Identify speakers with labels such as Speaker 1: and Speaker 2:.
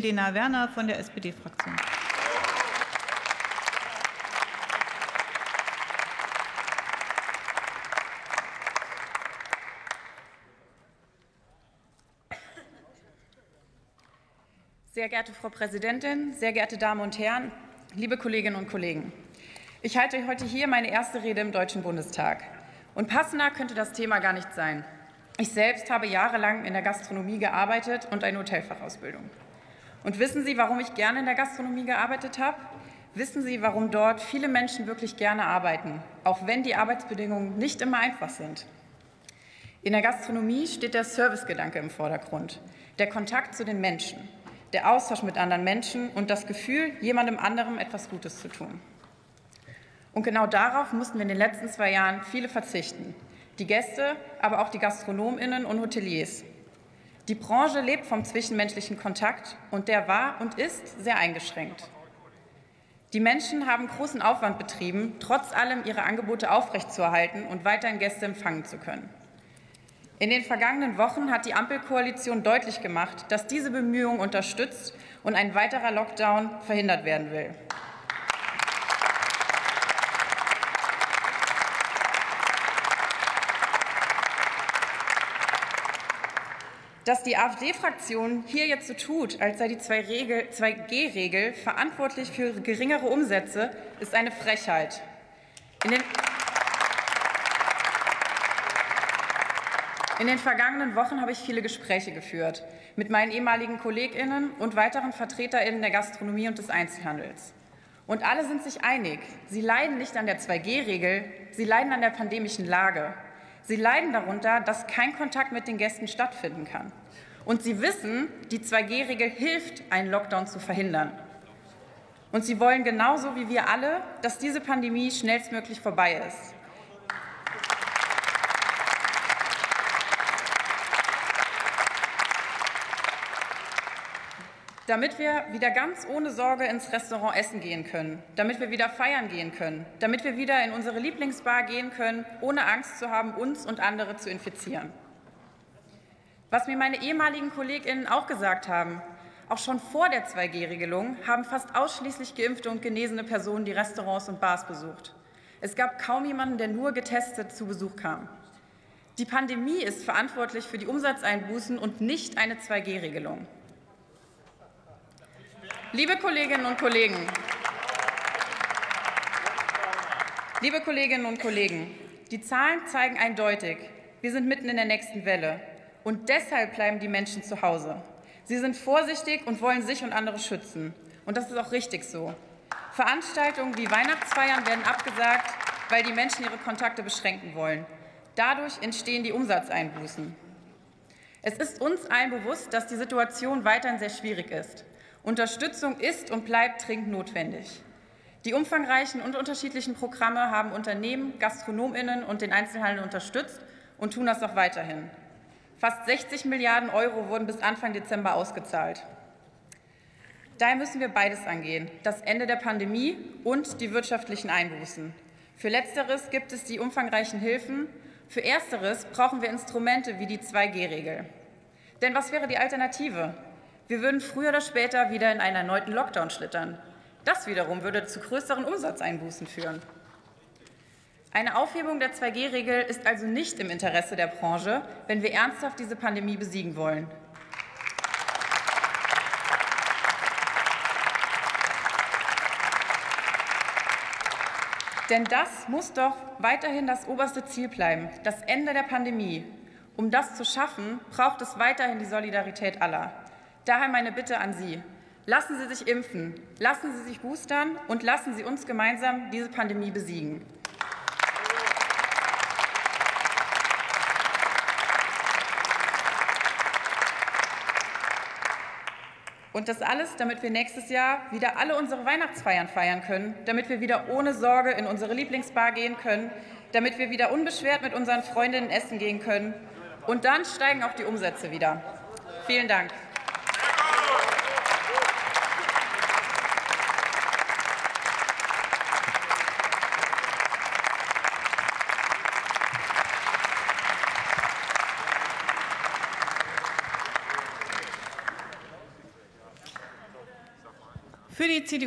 Speaker 1: Lena Werner von der SPD-Fraktion.
Speaker 2: Sehr geehrte Frau Präsidentin, sehr geehrte Damen und Herren, liebe Kolleginnen und Kollegen! Ich halte heute hier meine erste Rede im Deutschen Bundestag. Und passender könnte das Thema gar nicht sein. Ich selbst habe jahrelang in der Gastronomie gearbeitet und eine Hotelfachausbildung. Und wissen Sie, warum ich gerne in der Gastronomie gearbeitet habe? Wissen Sie, warum dort viele Menschen wirklich gerne arbeiten, auch wenn die Arbeitsbedingungen nicht immer einfach sind? In der Gastronomie steht der Servicegedanke im Vordergrund, der Kontakt zu den Menschen, der Austausch mit anderen Menschen und das Gefühl, jemandem anderem etwas Gutes zu tun. Und genau darauf mussten wir in den letzten zwei Jahren viele verzichten. Die Gäste, aber auch die Gastronominnen und Hoteliers. Die Branche lebt vom zwischenmenschlichen Kontakt und der war und ist sehr eingeschränkt. Die Menschen haben großen Aufwand betrieben, trotz allem ihre Angebote aufrechtzuerhalten und weiterhin Gäste empfangen zu können. In den vergangenen Wochen hat die Ampelkoalition deutlich gemacht, dass diese Bemühungen unterstützt und ein weiterer Lockdown verhindert werden will. Dass die AfD-Fraktion hier jetzt so tut, als sei die 2G-Regel verantwortlich für geringere Umsätze, ist eine Frechheit. In den, in den vergangenen Wochen habe ich viele Gespräche geführt mit meinen ehemaligen KollegInnen und weiteren VertreterInnen der Gastronomie und des Einzelhandels. Und alle sind sich einig, sie leiden nicht an der 2G-Regel, sie leiden an der pandemischen Lage. Sie leiden darunter, dass kein Kontakt mit den Gästen stattfinden kann. Und sie wissen, die 2G-Regel hilft, einen Lockdown zu verhindern. Und sie wollen genauso wie wir alle, dass diese Pandemie schnellstmöglich vorbei ist. Damit wir wieder ganz ohne Sorge ins Restaurant essen gehen können, damit wir wieder feiern gehen können, damit wir wieder in unsere Lieblingsbar gehen können, ohne Angst zu haben, uns und andere zu infizieren. Was mir meine ehemaligen Kolleginnen auch gesagt haben, auch schon vor der 2G-Regelung haben fast ausschließlich geimpfte und genesene Personen die Restaurants und Bars besucht. Es gab kaum jemanden, der nur getestet zu Besuch kam. Die Pandemie ist verantwortlich für die Umsatzeinbußen und nicht eine 2G-Regelung. Liebe Kolleginnen und Kollegen, liebe Kolleginnen und Kollegen, die Zahlen zeigen eindeutig, wir sind mitten in der nächsten Welle. Und deshalb bleiben die Menschen zu Hause. Sie sind vorsichtig und wollen sich und andere schützen. Und das ist auch richtig so. Veranstaltungen wie Weihnachtsfeiern werden abgesagt, weil die Menschen ihre Kontakte beschränken wollen. Dadurch entstehen die Umsatzeinbußen. Es ist uns allen bewusst, dass die Situation weiterhin sehr schwierig ist. Unterstützung ist und bleibt dringend notwendig. Die umfangreichen und unterschiedlichen Programme haben Unternehmen, Gastronominnen und den Einzelhandel unterstützt und tun das auch weiterhin. Fast 60 Milliarden Euro wurden bis Anfang Dezember ausgezahlt. Daher müssen wir beides angehen, das Ende der Pandemie und die wirtschaftlichen Einbußen. Für Letzteres gibt es die umfangreichen Hilfen, für Ersteres brauchen wir Instrumente wie die 2G-Regel. Denn was wäre die Alternative? Wir würden früher oder später wieder in einen erneuten Lockdown schlittern. Das wiederum würde zu größeren Umsatzeinbußen führen. Eine Aufhebung der 2G-Regel ist also nicht im Interesse der Branche, wenn wir ernsthaft diese Pandemie besiegen wollen. Denn das muss doch weiterhin das oberste Ziel bleiben, das Ende der Pandemie. Um das zu schaffen, braucht es weiterhin die Solidarität aller. Daher meine Bitte an Sie. Lassen Sie sich impfen, lassen Sie sich boostern und lassen Sie uns gemeinsam diese Pandemie besiegen. Und das alles, damit wir nächstes Jahr wieder alle unsere Weihnachtsfeiern feiern können, damit wir wieder ohne Sorge in unsere Lieblingsbar gehen können, damit wir wieder unbeschwert mit unseren Freundinnen essen gehen können. Und dann steigen auch die Umsätze wieder. Vielen Dank.
Speaker 1: Für die CDU